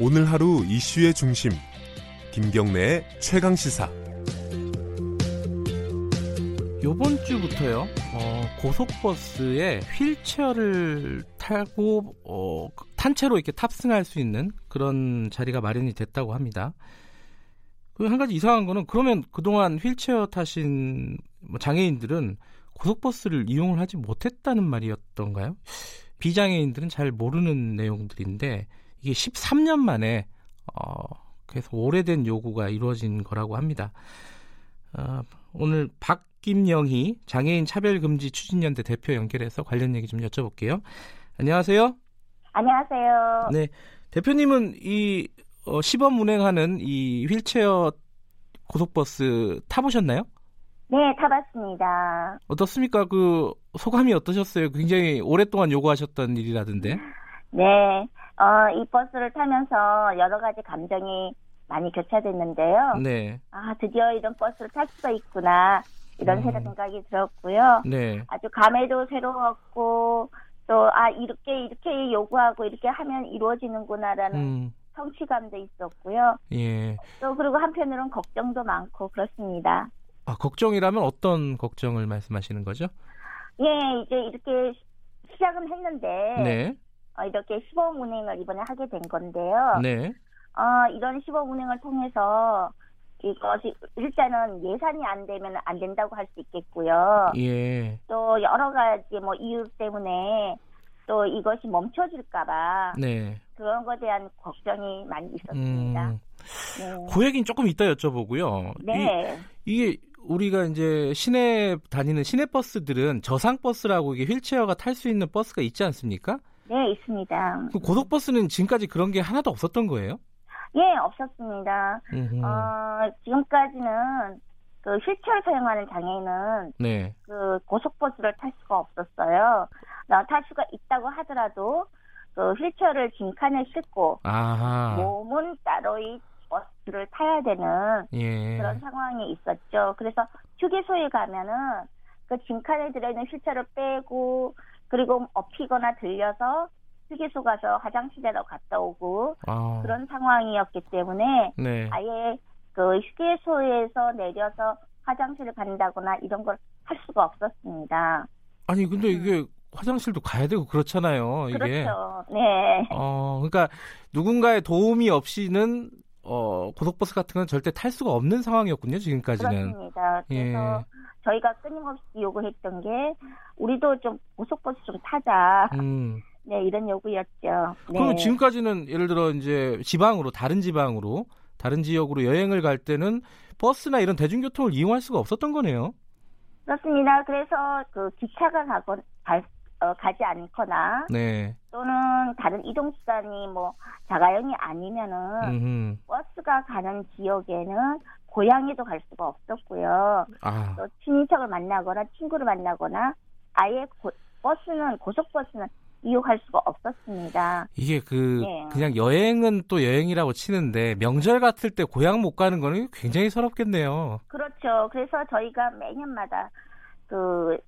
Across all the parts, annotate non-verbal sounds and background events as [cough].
오늘 하루 이슈의 중심 김경래의 최강 시사 요번 주부터요 어, 고속버스에 휠체어를 타고 어, 탄체로 이렇게 탑승할 수 있는 그런 자리가 마련이 됐다고 합니다. 그한 가지 이상한 거는 그러면 그동안 휠체어 타신 뭐 장애인들은 고속버스를 이용을 하지 못했다는 말이었던가요? 비장애인들은 잘 모르는 내용들인데 이게 13년 만에 어, 그래서 오래된 요구가 이루어진 거라고 합니다. 어, 오늘 박김영희 장애인 차별금지 추진연대 대표 연결해서 관련 얘기 좀 여쭤볼게요. 안녕하세요. 안녕하세요. 네, 대표님은 이 어, 시범 운행하는 이 휠체어 고속버스 타보셨나요? 네, 타봤습니다. 어떻습니까? 그 소감이 어떠셨어요? 굉장히 오랫동안 요구하셨던 일이라던데. 네, 어, 이 버스를 타면서 여러 가지 감정이 많이 교차됐는데요. 네, 아, 드디어 이런 버스를 탈 수가 있구나. 이런 음. 생각이 들었고요. 네, 아주 감회도 새로웠고, 또, 아, 이렇게, 이렇게 요구하고, 이렇게 하면 이루어지는구나라는 음, 성취감도 있었고요. 예. 또, 그리고 한편으로는 걱정도 많고, 그렇습니다. 아, 걱정이라면 어떤 걱정을 말씀하시는 거죠? 예, 이제 이렇게 시- 시작은 했는데, 네, 어, 이렇게 시범 운행을 이번에 하게 된 건데요. 네, 어, 이런 시범 운행을 통해서 이것이 일단은 예산이 안 되면 안 된다고 할 수 있겠고요. 예, 또 여러 가지 뭐 이유 때문에 또 이것이 멈춰질까봐 네. 그런 것에 대한 걱정이 많이 있었습니다. 음, 네. 그 얘기는 조금 이따 여쭤보고요. 네. 이, 이게 우리가 이제 시내 다니는 시내 버스들은 저상 버스라고 이게 휠체어가 탈 수 있는 버스가 있지 않습니까? 네, 있습니다. 그 고속버스는 지금까지 그런 게 하나도 없었던 거예요? 예, 없었습니다. 음흠. 어, 지금까지는 그 휠체어 사용하는 장애인은 네, 그 고속버스를 탈 수가 없었어요. 어, 탈 수가 있다고 하더라도 그 휠체어를 빈칸에 싣고 아하, 몸은 따로 이 버스를 타야 되는 예, 그런 상황이 있었죠. 그래서 휴게소에 가면은 그 빈칸에 들어있는 휠체어를 빼고 그리고 업히거나 들려서 휴게소 가서 화장실에로 갔다 오고 아, 그런 상황이었기 때문에 네, 아예 그 휴게소에서 내려서 화장실을 간다거나 이런 걸 할 수가 없었습니다. 아니 근데 이게 화장실도 가야 되고 그렇잖아요. 이게. 그렇죠. 네. 어, 그러니까 누군가의 도움이 없이는 어, 고속버스 같은 건 절대 탈 수가 없는 상황이었군요, 지금까지는. 그렇습니다. 그래서 예. 저희가 끊임없이 요구했던 게 우리도 좀 고속버스 좀 타자. 음. [laughs] 네, 이런 요구였죠. 네. 그럼 지금까지는 예를 들어 이제 지방으로 다른 지방으로 다른 지역으로 여행을 갈 때는 버스나 이런 대중교통을 이용할 수가 없었던 거네요. 그렇습니다. 그래서 그 기차가 가건 갈- 어, 가지 않거나 네. 또는 다른 이동 수단이 뭐 자가용이 아니면은 음. 버스가 가는 지역에는 고향에도 갈 수가 없었고요. 아. 또 친인척을 만나거나 친구를 만나거나 아예 고- 버스는 고속버스는 이용할 수가 없었습니다. 이게 그 네. 그냥 여행은 또 여행이라고 치는데 명절 같을 때 고향 못 가는 거는 굉장히 서럽겠네요. 그렇죠. 그래서 저희가 매년마다 그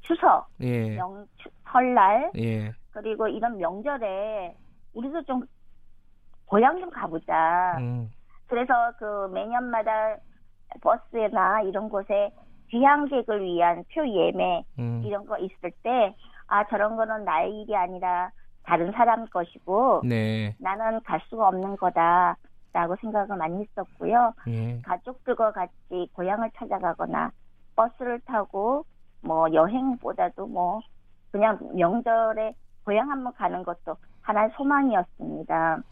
추석, 예. 명 추- 설날 예. 그리고 이런 명절에 우리도 좀 고향 좀 가보자. 음. 그래서 그 매년마다 버스나 이런 곳에 귀향객을 위한 표 예매 음. 이런 거 있을 때 아 저런 거는 나의 일이 아니라 다른 사람 것이고 네. 나는 갈 수가 없는 거다라고 생각을 많이 했었고요. 예. 가족들과 같이 고향을 찾아가거나 버스를 타고 뭐 여행보다도 뭐 그냥 명절에 고향 한번 가는 것도 하나의 소망이었습니다.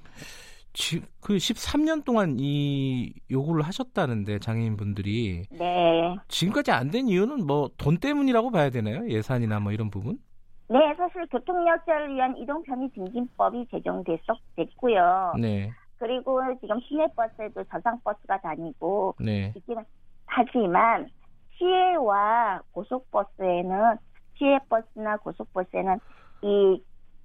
지, 그 13년 동안 이 요구를 하셨다는데 장애인분들이 네. 지금까지 안 된 이유는 뭐 돈 때문이라고 봐야 되나요? 예산이나 뭐 이런 부분? 네, 사실 교통약자를 위한 이동 편의 증진법이 제정됐었고요. 네. 그리고 지금 시내버스에도 저상버스가 다니고 네. 하지만 시외와 고속버스에는 시외버스나 고속버스에는 이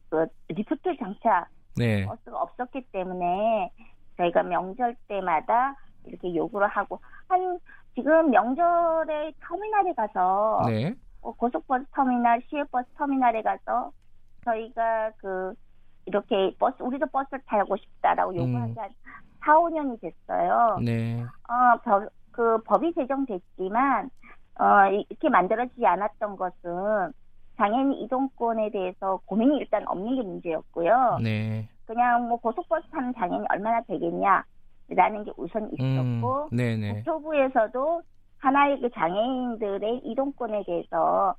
그 리프트 장착 네. 버스가 없었기 때문에 저희가 명절 때마다 이렇게 요구를 하고 한 지금 명절에 터미널에 가서 네. 어, 고속버스 터미널, 시외버스 터미널에 가서 저희가 그 이렇게 버스 우리도 버스를 타고 싶다라고 요구한 음. 게 한 4, 5년이 됐어요. 네. 어, 법, 그 법이 제정됐지만 어, 이- 이렇게 만들어지지 않았던 것은 장애인 이동권에 대해서 고민이 일단 없는 게 문제였고요. 네. 그냥 뭐 고속버스 타는 장애인이 얼마나 되겠냐라는 게 우선 음. 있었고 네, 네. 국토부에서도 하나의 그 장애인들의 이동권에 대해서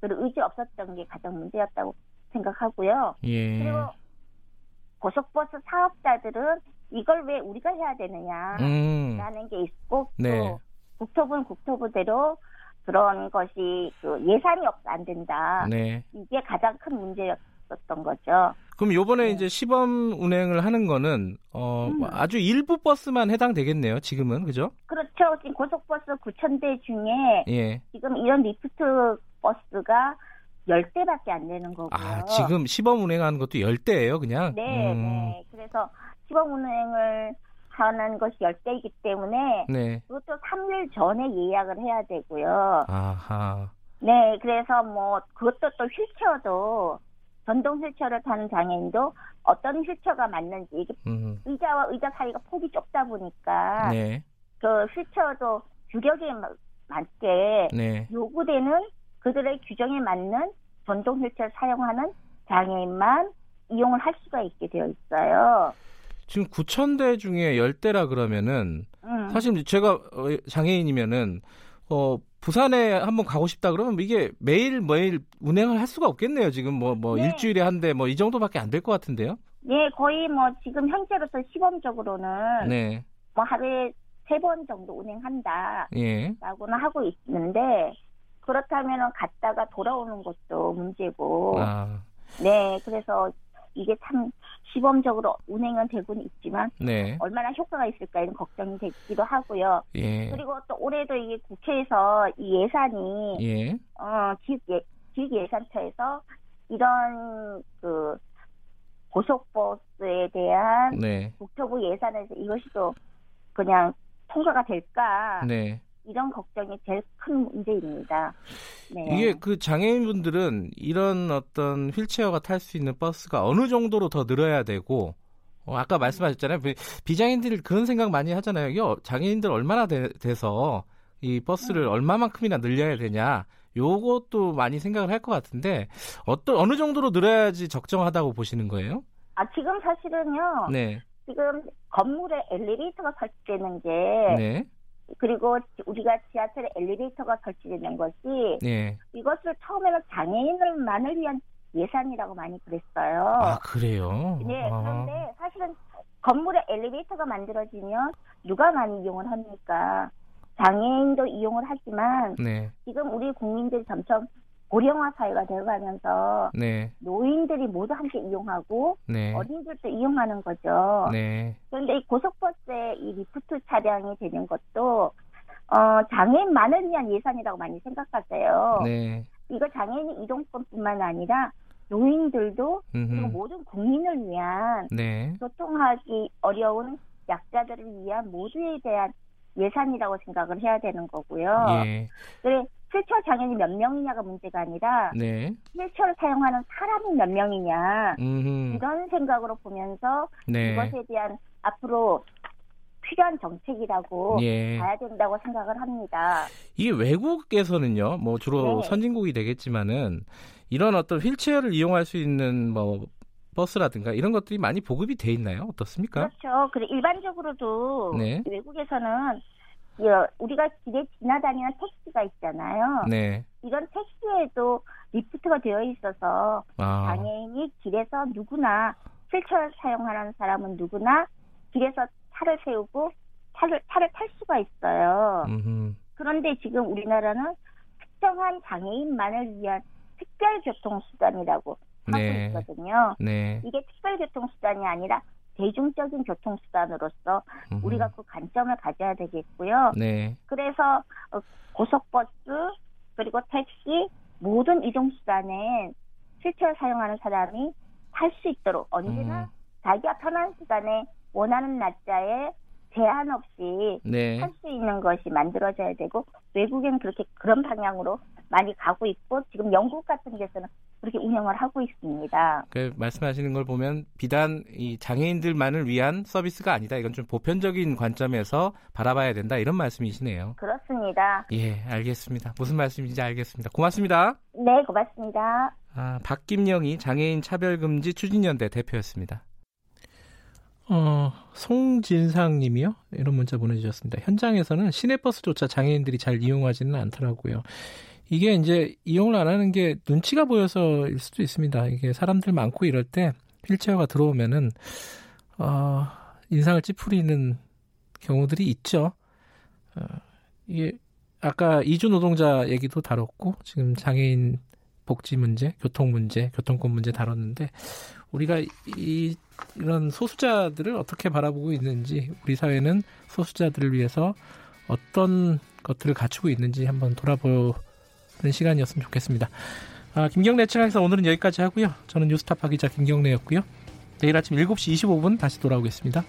그 의지 없었던 게 가장 문제였다고 생각하고요. 예. 그리고 고속버스 사업자들은 이걸 왜 우리가 해야 되느냐라는 음. 게 있고 네. 또 국토부는 국토부대로 그런 것이 그 예산이 없안 된다. 네. 이게 가장 큰 문제였었던 거죠. 그럼 요번에 네. 이제 시범 운행을 하는 거는 어 음. 아주 일부 버스만 해당되겠네요. 지금은 그죠? 그렇죠. 지금 고속버스 9천 대 중에 예. 지금 이런 리프트 버스가 10대밖에 안 되는 거고요. 아, 지금 시범 운행하는 것도 열대예요, 그냥. 네, 음. 네. 그래서 시범 운행을 하는 것이 10대이기 때문에 네. 그것도 3일 전에 예약을 해야 되고요. 아하. 네, 그래서 뭐 그것도 또 휠체어도 전동 휠체어를 타는 장애인도 어떤 휠체어가 맞는지 이게 음. 의자와 의자 사이가 폭이 좁다 보니까 네. 그 휠체어도 규격에 마- 맞게 네. 요구되는 그들의 규정에 맞는 전동 휠체어를 사용하는 장애인만 이용을 할 수가 있게 되어 있어요. 지금 9,000대 중에 10대라 그러면은 음. 사실 제가 어, 장애인이면은 어 부산에 한번 가고 싶다 그러면 이게 매일 매일 운행을 할 수가 없겠네요. 지금 뭐뭐 네. 일주일에 한 대 뭐 이 정도밖에 안 될 것 같은데요. 예, 거의 뭐 지금 현재로서 시범적으로는 네. 뭐 하루에 세 번 정도 운행한다. 예. 라고는 하고 있는데 그렇다면 갔다가 돌아오는 것도 문제고 아. 네 그래서 이게 참 시범적으로 운행은 되고는 있지만 네. 얼마나 효과가 있을까 이런 걱정이 되기도 하고요 예. 그리고 또 올해도 이게 국회에서 이 예산이 예. 어 기획 예, 기획 예산처에서 이런 그 고속버스에 대한 네. 국토부 예산에서 이것이 또 그냥 통과가 될까 네. 이런 걱정이 제일 큰 문제입니다. 네. 이게 그 장애인분들은 이런 어떤 휠체어가 탈 수 있는 버스가 어느 정도로 더 늘어야 되고 어, 아까 말씀하셨잖아요. 비- 비장애인들 그런 생각 많이 하잖아요. 이게 어, 장애인들 얼마나 돼, 돼서 이 버스를 음. 얼마만큼이나 늘려야 되냐. 요것도 많이 생각을 할 것 같은데 어떤 어느 정도로 늘어야지 적정하다고 보시는 거예요? 아 지금 사실은요. 네. 지금 건물에 엘리베이터가 설치되는 게 네. 그리고 우리가 지하철에 엘리베이터가 설치되는 것이 네. 이것을 처음에는 장애인을만을 위한 예산이라고 많이 그랬어요. 아, 그래요. 네, 아. 그런데 사실은 건물에 엘리베이터가 만들어지면 누가 많이 이용을 합니까? 장애인도 이용을 하지만 네. 지금 우리 국민들이 점점 고령화 사회가 되어가면서 네. 노인들이 모두 함께 이용하고 네. 어린이들도 이용하는 거죠. 네. 그런데 이 고속버스의 이 리프트 차량이 되는 것도 어, 장애인만을 위한 예산이라고 많이 생각하세요. 네. 이거 장애인 이동권뿐만 아니라 노인들도 그리고 음흠. 모든 국민을 위한 네. 교통하기 어려운 약자들을 위한 모두에 대한 예산이라고 생각을 해야 되는 거고요. 예. 그래 휠체어 장애인이 몇 명이냐가 문제가 아니라 네. 휠체어를 사용하는 사람이 몇 명이냐 음. 이런 생각으로 보면서 네. 이것에 대한 앞으로 필요한 정책이라고 예. 봐야 된다고 생각을 합니다. 이게 외국에서는요, 뭐 주로 네. 선진국이 되겠지만은 이런 어떤 휠체어를 이용할 수 있는 뭐 버스라든가 이런 것들이 많이 보급이 돼 있나요? 어떻습니까? 그렇죠. 그래 일반적으로도 네. 외국에서는 여- 우리가 길에 지나다니는 택시가 있잖아요. 네. 이런 택시에도 리프트가 되어 있어서 아. 장애인이 길에서 누구나 휠체어를 사용하는 사람은 누구나 길에서 차를 세우고 차를 차를 탈 수가 있어요. 음흠. 그런데 지금 우리나라는 특정한 장애인만을 위한 특별 교통수단이라고 하고 네. 있거든요. 네. 이게 특별 교통수단이 아니라 대중적인 교통수단으로서 음흠. 우리가 그 관점을 가져야 되겠고요. 네. 그래서 어, 고속버스 그리고 택시 모든 이동수단에 휠체어 사용하는 사람이 탈 수 있도록 언제나 음. 자기가 편한 시간에 원하는 날짜에 제한 없이 네. 할수 있는 것이 만들어져야 되고 외국엔 그렇게 그런 방향으로 많이 가고 있고 지금 영국 같은 데서는 그렇게 운영을 하고 있습니다. 그 말씀하시는 걸 보면 비단 이 장애인들만을 위한 서비스가 아니다. 이건 좀 보편적인 관점에서 바라봐야 된다. 이런 말씀이시네요. 그렇습니다. 예, 알겠습니다. 무슨 말씀인지 알겠습니다. 고맙습니다. 네, 고맙습니다. 아, 박김영희 장애인 차별금지 추진연대 대표였습니다. 어, 송진상 님이요? 이런 문자 보내주셨습니다. 현장에서는 시내버스조차 장애인들이 잘 이용하지는 않더라고요. 이게 이제 이용을 안 하는 게 눈치가 보여서일 수도 있습니다. 이게 사람들 많고 이럴 때 휠체어가 들어오면은 어, 인상을 찌푸리는 경우들이 있죠. 어, 이게 아까 이주 노동자 얘기도 다뤘고 지금 장애인 복지 문제, 교통 문제, 교통권 문제 다뤘는데 우리가 이 이런 소수자들을 어떻게 바라보고 있는지 우리 사회는 소수자들을 위해서 어떤 것들을 갖추고 있는지 한번 돌아보 그런 시간이었으면 좋겠습니다. 아, 김경래 측에서 오늘은 여기까지 하고요. 저는 뉴스타파 기자 김경래였고요. 내일 아침 7시 25분 다시 돌아오겠습니다.